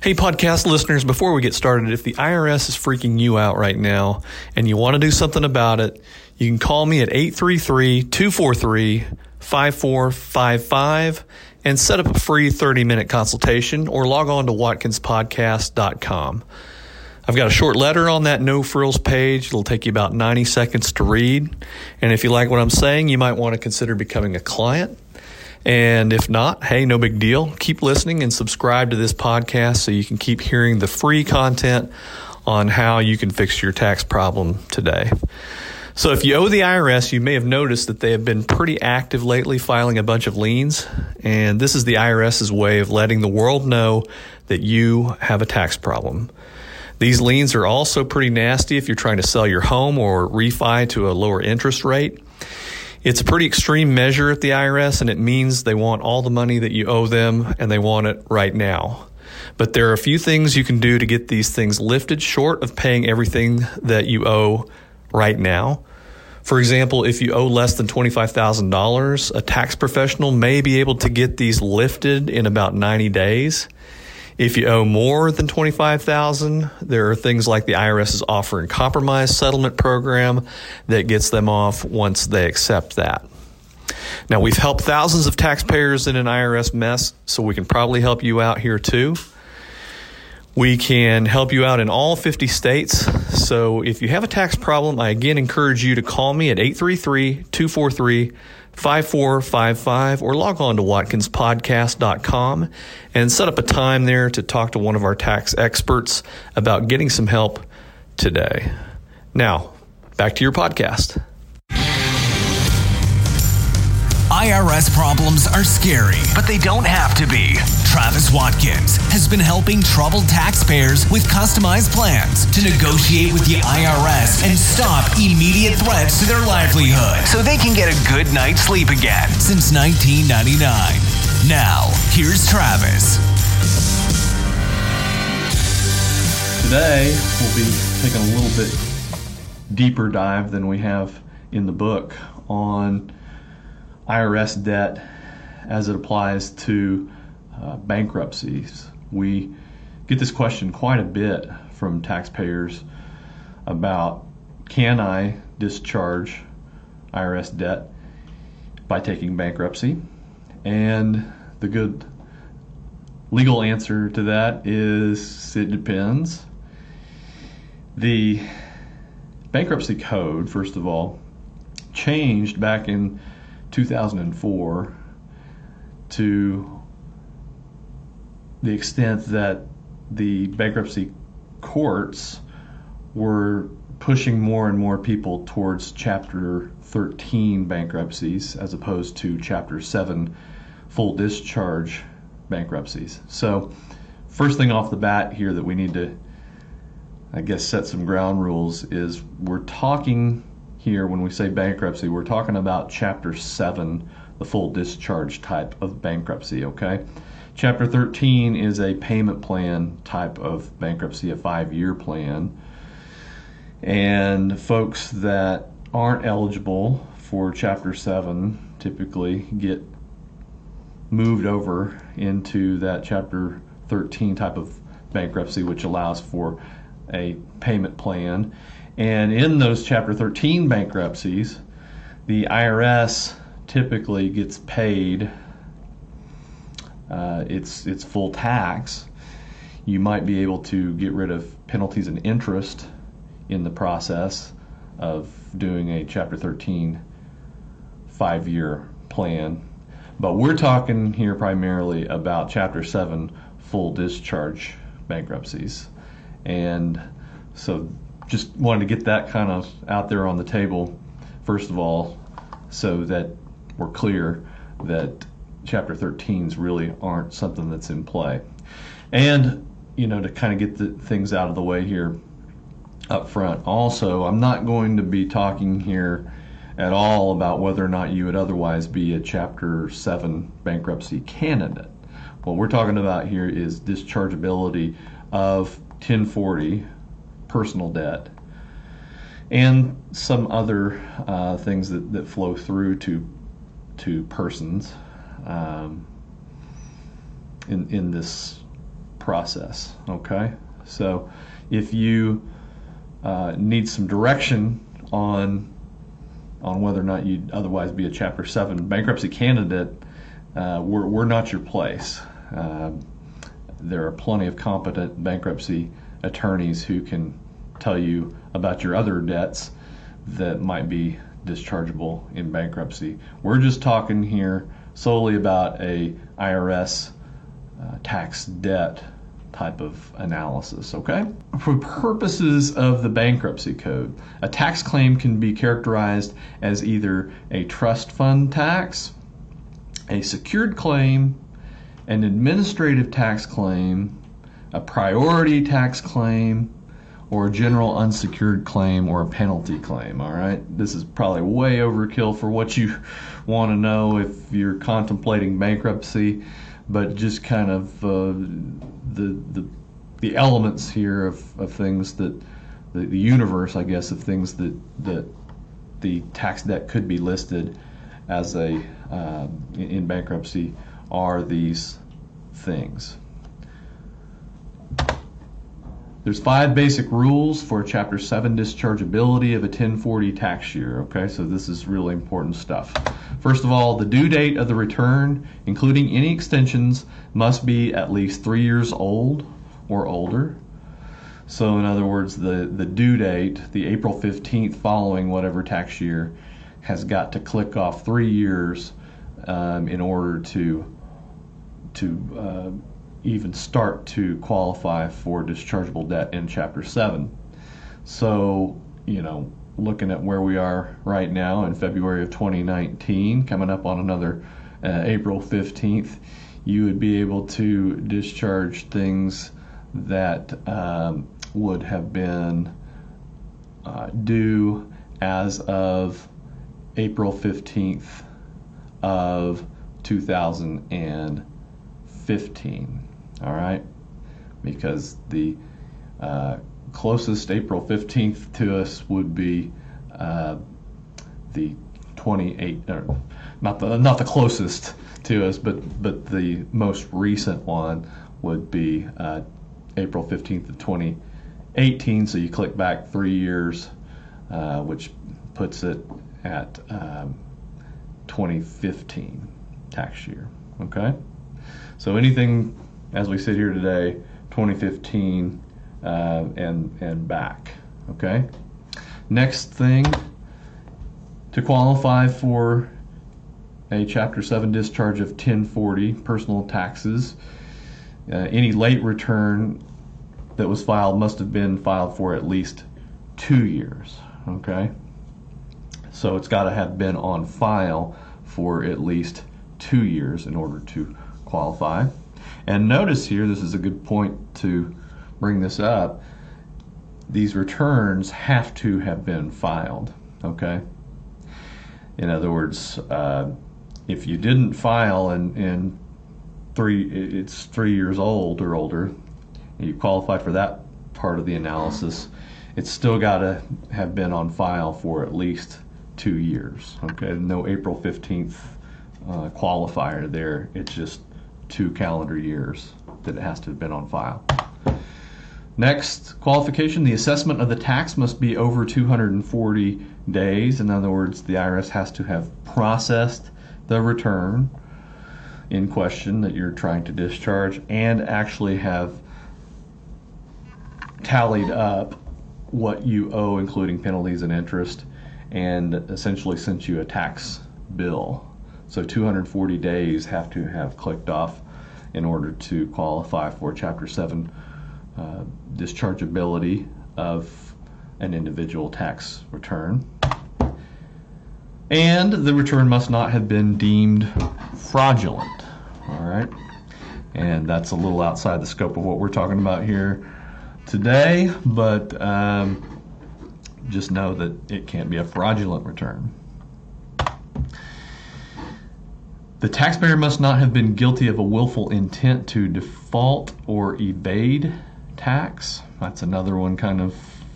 Hey, podcast listeners, before we get started, if the IRS is freaking you out right now and you want to do something about it, you can call me at 833 243 5455 and set up a free 30 minute consultation or log on to watkinspodcast.com. I've got a short letter on that no frills page. It'll take you about 90 seconds to read. And if you like what I'm saying, you might want to consider becoming a client. And if not, hey, no big deal. Keep listening and subscribe to this podcast so you can keep hearing the free content on how you can fix your tax problem today. So, if you owe the IRS, you may have noticed that they have been pretty active lately filing a bunch of liens. And this is the IRS's way of letting the world know that you have a tax problem. These liens are also pretty nasty if you're trying to sell your home or refi to a lower interest rate. It's a pretty extreme measure at the IRS, and it means they want all the money that you owe them and they want it right now. But there are a few things you can do to get these things lifted short of paying everything that you owe right now. For example, if you owe less than $25,000, a tax professional may be able to get these lifted in about 90 days. If you owe more than 25,000, there are things like the IRS's offer and compromise settlement program that gets them off once they accept that. Now, we've helped thousands of taxpayers in an IRS mess, so we can probably help you out here too. We can help you out in all 50 states. So if you have a tax problem, I again encourage you to call me at 833 243 5455 or log on to watkinspodcast.com and set up a time there to talk to one of our tax experts about getting some help today. Now, back to your podcast. IRS problems are scary, but they don't have to be. Travis Watkins has been helping troubled taxpayers with customized plans to negotiate with the IRS and stop immediate threats to their livelihood so they can get a good night's sleep again since 1999. Now, here's Travis. Today, we'll be taking a little bit deeper dive than we have in the book on IRS debt as it applies to uh, bankruptcies. We get this question quite a bit from taxpayers about can I discharge IRS debt by taking bankruptcy? And the good legal answer to that is it depends. The bankruptcy code, first of all, changed back in 2004 to the extent that the bankruptcy courts were pushing more and more people towards Chapter 13 bankruptcies as opposed to Chapter 7 full discharge bankruptcies. So, first thing off the bat here that we need to, I guess, set some ground rules is we're talking here when we say bankruptcy, we're talking about Chapter 7, the full discharge type of bankruptcy, okay? Chapter 13 is a payment plan type of bankruptcy, a five year plan. And folks that aren't eligible for Chapter 7 typically get moved over into that Chapter 13 type of bankruptcy, which allows for a payment plan. And in those Chapter 13 bankruptcies, the IRS typically gets paid uh, its its full tax. You might be able to get rid of penalties and interest in the process of doing a Chapter 13 five year plan. But we're talking here primarily about Chapter 7 full discharge bankruptcies. And so just wanted to get that kind of out there on the table, first of all, so that we're clear that Chapter 13s really aren't something that's in play. And, you know, to kind of get the things out of the way here up front, also, I'm not going to be talking here at all about whether or not you would otherwise be a Chapter 7 bankruptcy candidate. What we're talking about here is dischargeability of 1040 personal debt, and some other uh, things that, that flow through to to persons um, in in this process. Okay, so if you uh, need some direction on on whether or not you'd otherwise be a Chapter Seven bankruptcy candidate, uh, we're we're not your place. Uh, there are plenty of competent bankruptcy attorneys who can tell you about your other debts that might be dischargeable in bankruptcy. We're just talking here solely about a IRS uh, tax debt type of analysis, okay? For purposes of the bankruptcy code, a tax claim can be characterized as either a trust fund tax, a secured claim, an administrative tax claim, a priority tax claim, or a general unsecured claim or a penalty claim. All right, this is probably way overkill for what you want to know if you're contemplating bankruptcy, but just kind of uh, the the the elements here of, of things that the, the universe, I guess, of things that that the tax debt could be listed as a uh, in bankruptcy are these things. There's five basic rules for Chapter 7 dischargeability of a 1040 tax year. Okay, so this is really important stuff. First of all, the due date of the return, including any extensions, must be at least three years old or older. So, in other words, the, the due date, the April 15th following whatever tax year, has got to click off three years um, in order to to uh, even start to qualify for dischargeable debt in Chapter 7. So, you know, looking at where we are right now in February of 2019, coming up on another uh, April 15th, you would be able to discharge things that um, would have been uh, due as of April 15th of 2015 all right? Because the uh, closest April 15th to us would be uh, the 28, or not the not the closest to us, but but the most recent one would be uh, April 15th of 2018. So you click back three years, uh, which puts it at um, 2015 tax year. Okay, so anything as we sit here today, 2015 uh, and and back. Okay. Next thing to qualify for a Chapter 7 discharge of 1040 personal taxes, uh, any late return that was filed must have been filed for at least two years. Okay. So it's got to have been on file for at least two years in order to qualify. And notice here, this is a good point to bring this up. These returns have to have been filed, okay? In other words, uh, if you didn't file and in three, it's three years old or older, you qualify for that part of the analysis, it's still got to have been on file for at least two years. Okay, no April 15th uh, qualifier there. It's just two calendar years that it has to have been on file. Next qualification the assessment of the tax must be over 240 days. In other words, the IRS has to have processed the return in question that you're trying to discharge and actually have tallied up what you owe, including penalties and interest, and essentially sent you a tax bill so 240 days have to have clicked off in order to qualify for Chapter 7 uh, dischargeability of an individual tax return. And the return must not have been deemed fraudulent. All right. And that's a little outside the scope of what we're talking about here today, but um, just know that it can't be a fraudulent return. The taxpayer must not have been guilty of a willful intent to default or evade tax. That's another one kind of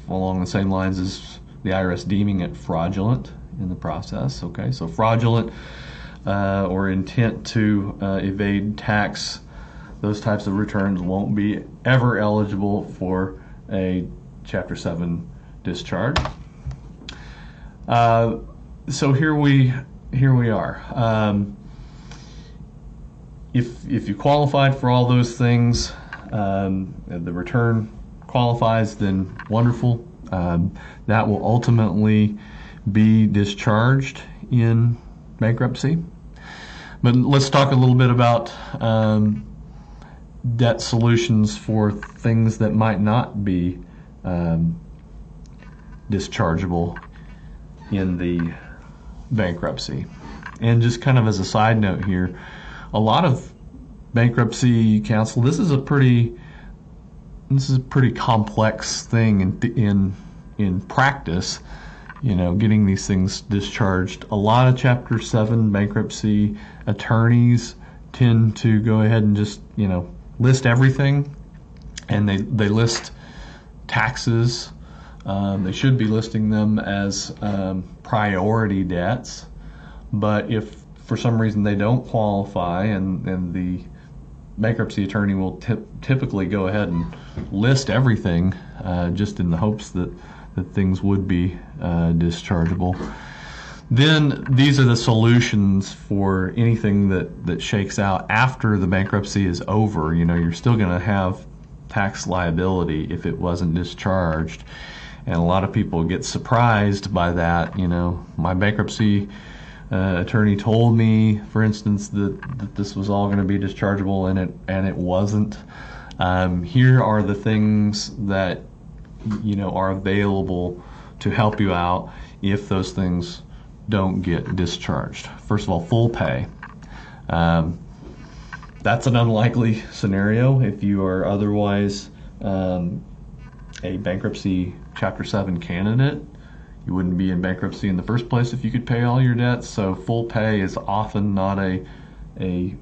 along the same lines as the IRS deeming it fraudulent in the process. Okay, so fraudulent uh, or intent to uh, evade tax those types of returns won't be ever eligible for a Chapter 7 discharge. Uh, so here we here we are. Um, if if you qualified for all those things, um, the return qualifies, then wonderful. Um, that will ultimately be discharged in bankruptcy. But let's talk a little bit about um, debt solutions for things that might not be um, dischargeable in the bankruptcy. And just kind of as a side note here, a lot of bankruptcy counsel, this is a pretty this is a pretty complex thing in in in practice. You know, getting these things discharged. A lot of Chapter Seven bankruptcy attorneys tend to go ahead and just you know list everything, and they they list taxes. Um, they should be listing them as um, priority debts, but if for some reason they don't qualify and, and the bankruptcy attorney will typically go ahead and list everything uh, just in the hopes that, that things would be uh, dischargeable. Then these are the solutions for anything that, that shakes out after the bankruptcy is over. You know, you're still going to have tax liability if it wasn't discharged. And a lot of people get surprised by that. You know, my bankruptcy uh, attorney told me, for instance, that, that this was all going to be dischargeable, and it and it wasn't. Um, here are the things that you know are available to help you out if those things don't get discharged. First of all, full pay. Um, that's an unlikely scenario if you are otherwise um, a bankruptcy Chapter 7 candidate you wouldn't be in bankruptcy in the first place if you could pay all your debts. So full pay is often not a a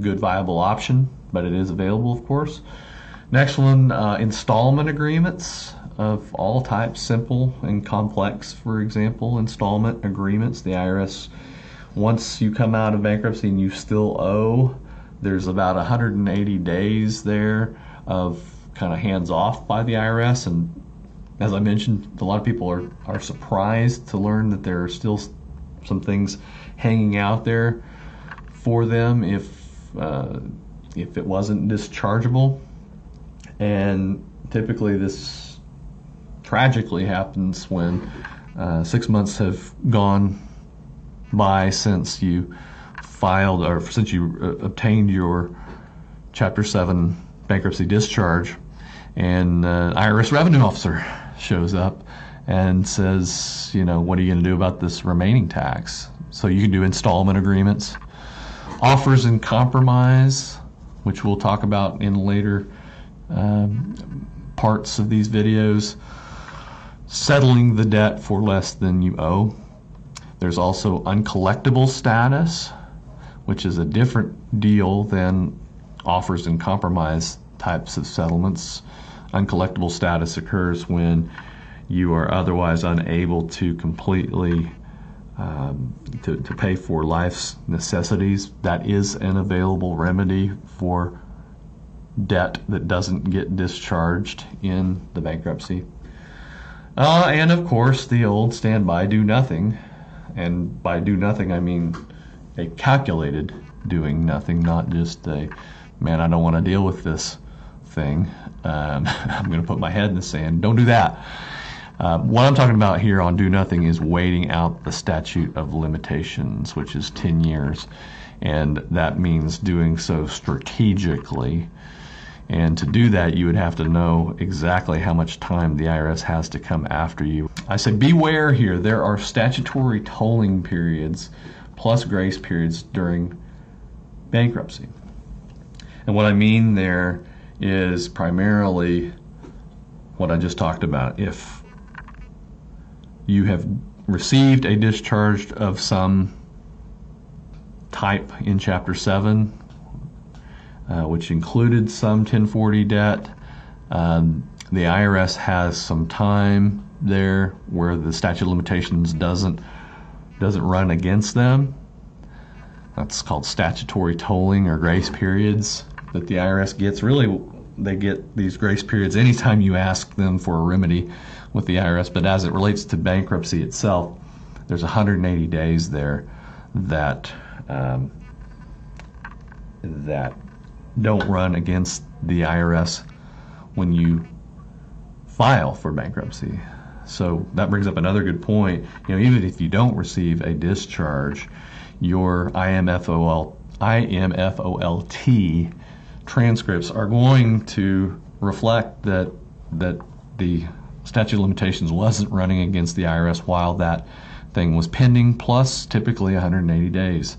good viable option, but it is available, of course. Next one, uh, installment agreements of all types, simple and complex. For example, installment agreements. The IRS, once you come out of bankruptcy and you still owe, there's about 180 days there of kind of hands off by the IRS and as I mentioned, a lot of people are, are surprised to learn that there are still some things hanging out there for them if uh, if it wasn't dischargeable. And typically, this tragically happens when uh, six months have gone by since you filed or since you uh, obtained your Chapter 7 bankruptcy discharge, and uh, IRS revenue officer shows up and says, you know, what are you going to do about this remaining tax? So you can do installment agreements, offers and compromise, which we'll talk about in later um, parts of these videos, settling the debt for less than you owe. There's also uncollectible status, which is a different deal than offers and compromise types of settlements uncollectible status occurs when you are otherwise unable to completely um, to, to pay for life's necessities. That is an available remedy for debt that doesn't get discharged in the bankruptcy. Uh, and of course, the old standby do nothing. And by do nothing, I mean a calculated doing nothing, not just a man, I don't want to deal with this thing. Um, I'm going to put my head in the sand. Don't do that. Uh, what I'm talking about here on do nothing is waiting out the statute of limitations, which is 10 years. And that means doing so strategically. And to do that, you would have to know exactly how much time the IRS has to come after you. I say beware here. There are statutory tolling periods plus grace periods during bankruptcy. And what I mean there is primarily what I just talked about. If you have received a discharge of some type in Chapter 7, uh, which included some 1040 debt, um, the IRS has some time there where the statute of limitations doesn't doesn't run against them. That's called statutory tolling or grace periods. That the IRS gets. Really, they get these grace periods anytime you ask them for a remedy with the IRS. But as it relates to bankruptcy itself, there's 180 days there that um, that don't run against the IRS when you file for bankruptcy. So that brings up another good point. You know, even if you don't receive a discharge, your IMFOL, IMFOLT transcripts are going to reflect that that the statute of limitations wasn't running against the IRS while that thing was pending, plus typically 180 days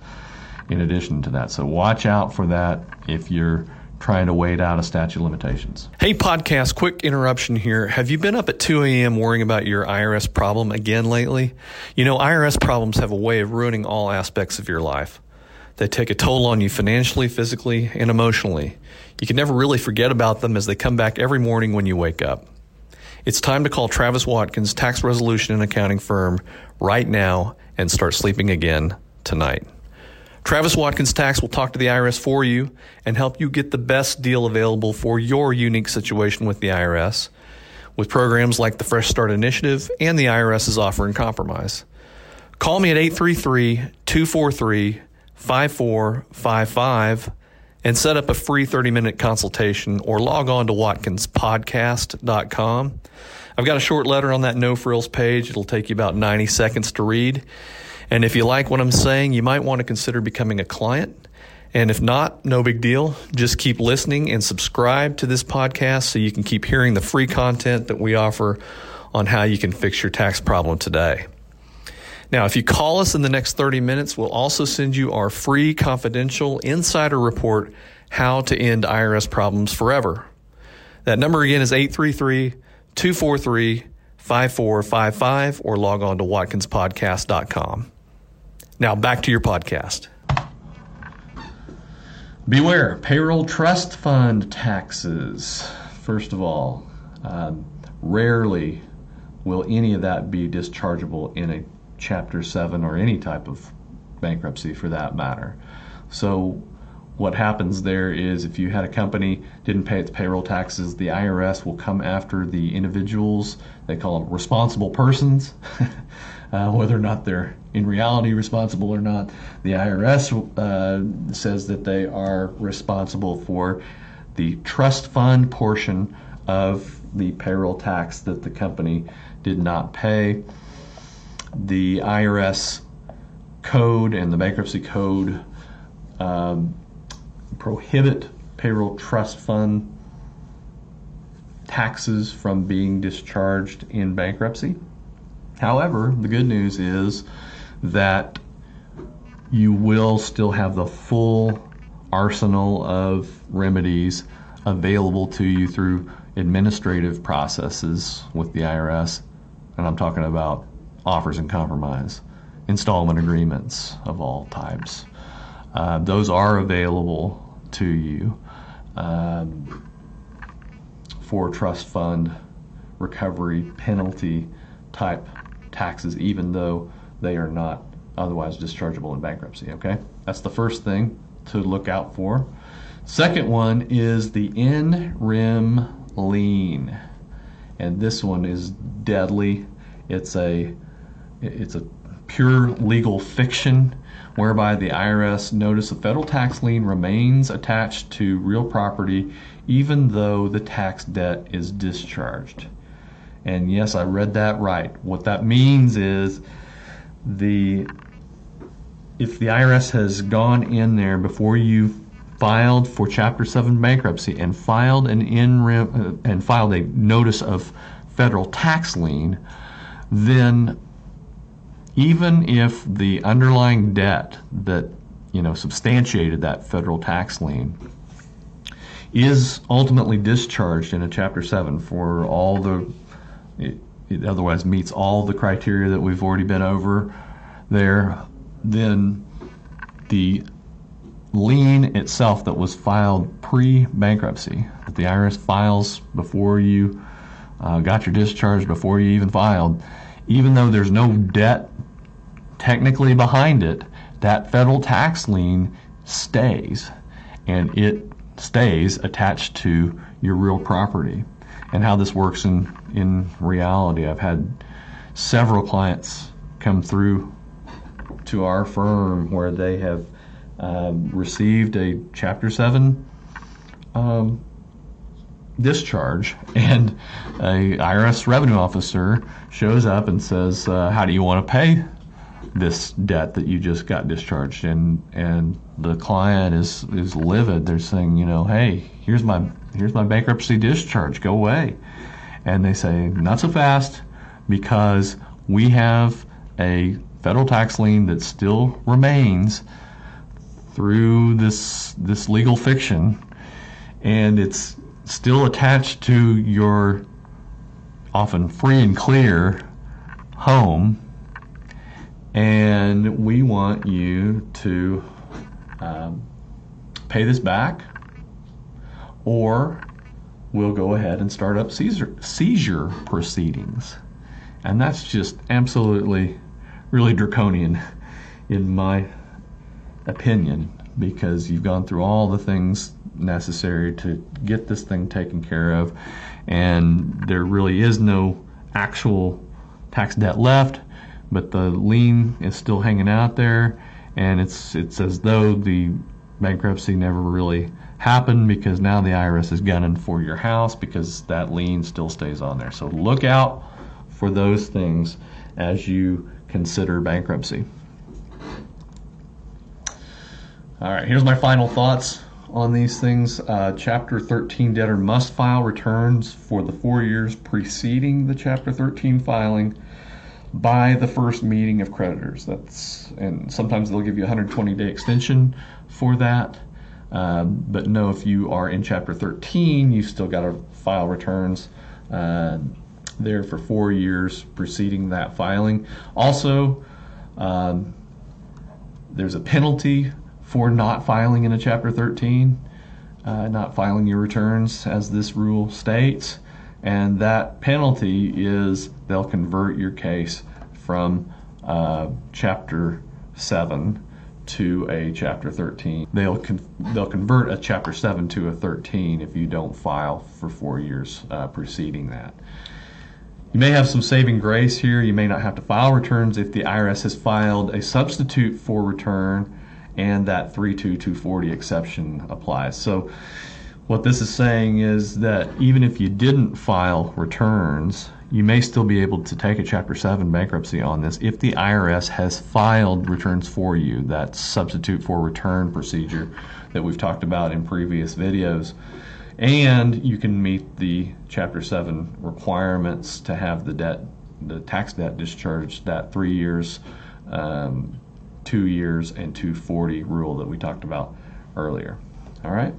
in addition to that. So watch out for that if you're trying to wait out a statute of limitations. Hey, podcast, quick interruption here. Have you been up at 2 a.m. worrying about your IRS problem again lately? You know, IRS problems have a way of ruining all aspects of your life. They take a toll on you financially, physically, and emotionally. You can never really forget about them as they come back every morning when you wake up. It's time to call Travis Watkins, tax resolution and accounting firm, right now and start sleeping again tonight. Travis Watkins Tax will talk to the IRS for you and help you get the best deal available for your unique situation with the IRS with programs like the Fresh Start Initiative and the IRS's offer in compromise. Call me at 833 243 5455 and set up a free 30 minute consultation or log on to watkinspodcast.com. I've got a short letter on that no frills page. It'll take you about 90 seconds to read. And if you like what I'm saying, you might want to consider becoming a client. And if not, no big deal. Just keep listening and subscribe to this podcast so you can keep hearing the free content that we offer on how you can fix your tax problem today. Now, if you call us in the next 30 minutes, we'll also send you our free confidential insider report, How to End IRS Problems Forever. That number again is 833 243 5455 or log on to watkinspodcast.com. Now back to your podcast. Beware payroll trust fund taxes. First of all, uh, rarely will any of that be dischargeable in a Chapter 7 or any type of bankruptcy for that matter. So, what happens there is if you had a company didn't pay its payroll taxes, the IRS will come after the individuals. They call them responsible persons. uh, whether or not they're in reality responsible or not. The IRS uh, says that they are responsible for the trust fund portion of the payroll tax that the company did not pay. The IRS code and the bankruptcy code um, prohibit payroll trust fund taxes from being discharged in bankruptcy. However, the good news is that you will still have the full arsenal of remedies available to you through administrative processes with the IRS. And I'm talking about offers and compromise, installment agreements of all types. Uh, those are available to you um, for trust fund recovery penalty type taxes, even though they are not otherwise dischargeable in bankruptcy. Okay, that's the first thing to look out for. Second one is the in rem lien, and this one is deadly. It's a it's a pure legal fiction whereby the IRS notice a federal tax lien remains attached to real property even though the tax debt is discharged. And yes, I read that right. What that means is the if the IRS has gone in there before you filed for Chapter 7 bankruptcy and filed an in uh, and filed a notice of federal tax lien, then even if the underlying debt that you know substantiated that federal tax lien is ultimately discharged in a Chapter 7 for all the it, it otherwise meets all the criteria that we've already been over there, then the lien itself that was filed pre bankruptcy, that the IRS files before you uh, got your discharge, before you even filed, even though there's no debt technically behind it, that federal tax lien stays and it stays attached to your real property. And how this works in, in reality, I've had several clients come through to our firm where they have um, received a Chapter 7 um, discharge, and a IRS revenue officer shows up and says, uh, "How do you want to pay this debt that you just got discharged?" And and the client is is livid. They're saying, you know, "Hey, here's my here's my bankruptcy discharge. Go away." And they say, "Not so fast, because we have a federal tax lien that still remains." through this this legal fiction and it's still attached to your often free and clear home, and we want you to um, pay this back, or we'll go ahead and start up seizure, seizure proceedings. And that's just absolutely, really draconian in my opinion because you've gone through all the things necessary to get this thing taken care of, and there really is no actual tax debt left, but the lien is still hanging out there, and it's it's as though the bankruptcy never really happened because now the IRS is gunning for your house because that lien still stays on there. So look out for those things as you consider bankruptcy. All right, here's my final thoughts on these things. Uh, chapter 13 debtor must file returns for the four years preceding the Chapter 13 filing by the first meeting of creditors. That's and sometimes they'll give you a 120 day extension for that. Uh, but no, if you are in Chapter 13, you've still got to file returns uh, there for four years preceding that filing. Also, um, there's a penalty for not filing in a Chapter 13, uh, not filing your returns as this rule states. And that penalty is they'll convert your case from uh, Chapter 7 to a Chapter 13. They'll con- they'll convert a Chapter 7 to a 13 if you don't file for four years uh, preceding that. You may have some saving grace here. You may not have to file returns if the IRS has filed a substitute for return and that 32240 exception applies. So what this is saying is that even if you didn't file returns, you may still be able to take a Chapter 7 bankruptcy on this if the IRS has filed returns for you, that substitute for return procedure that we've talked about in previous videos. And you can meet the Chapter 7 requirements to have the debt, the tax debt discharged that three years um, two years and 240 rule that we talked about earlier. All right.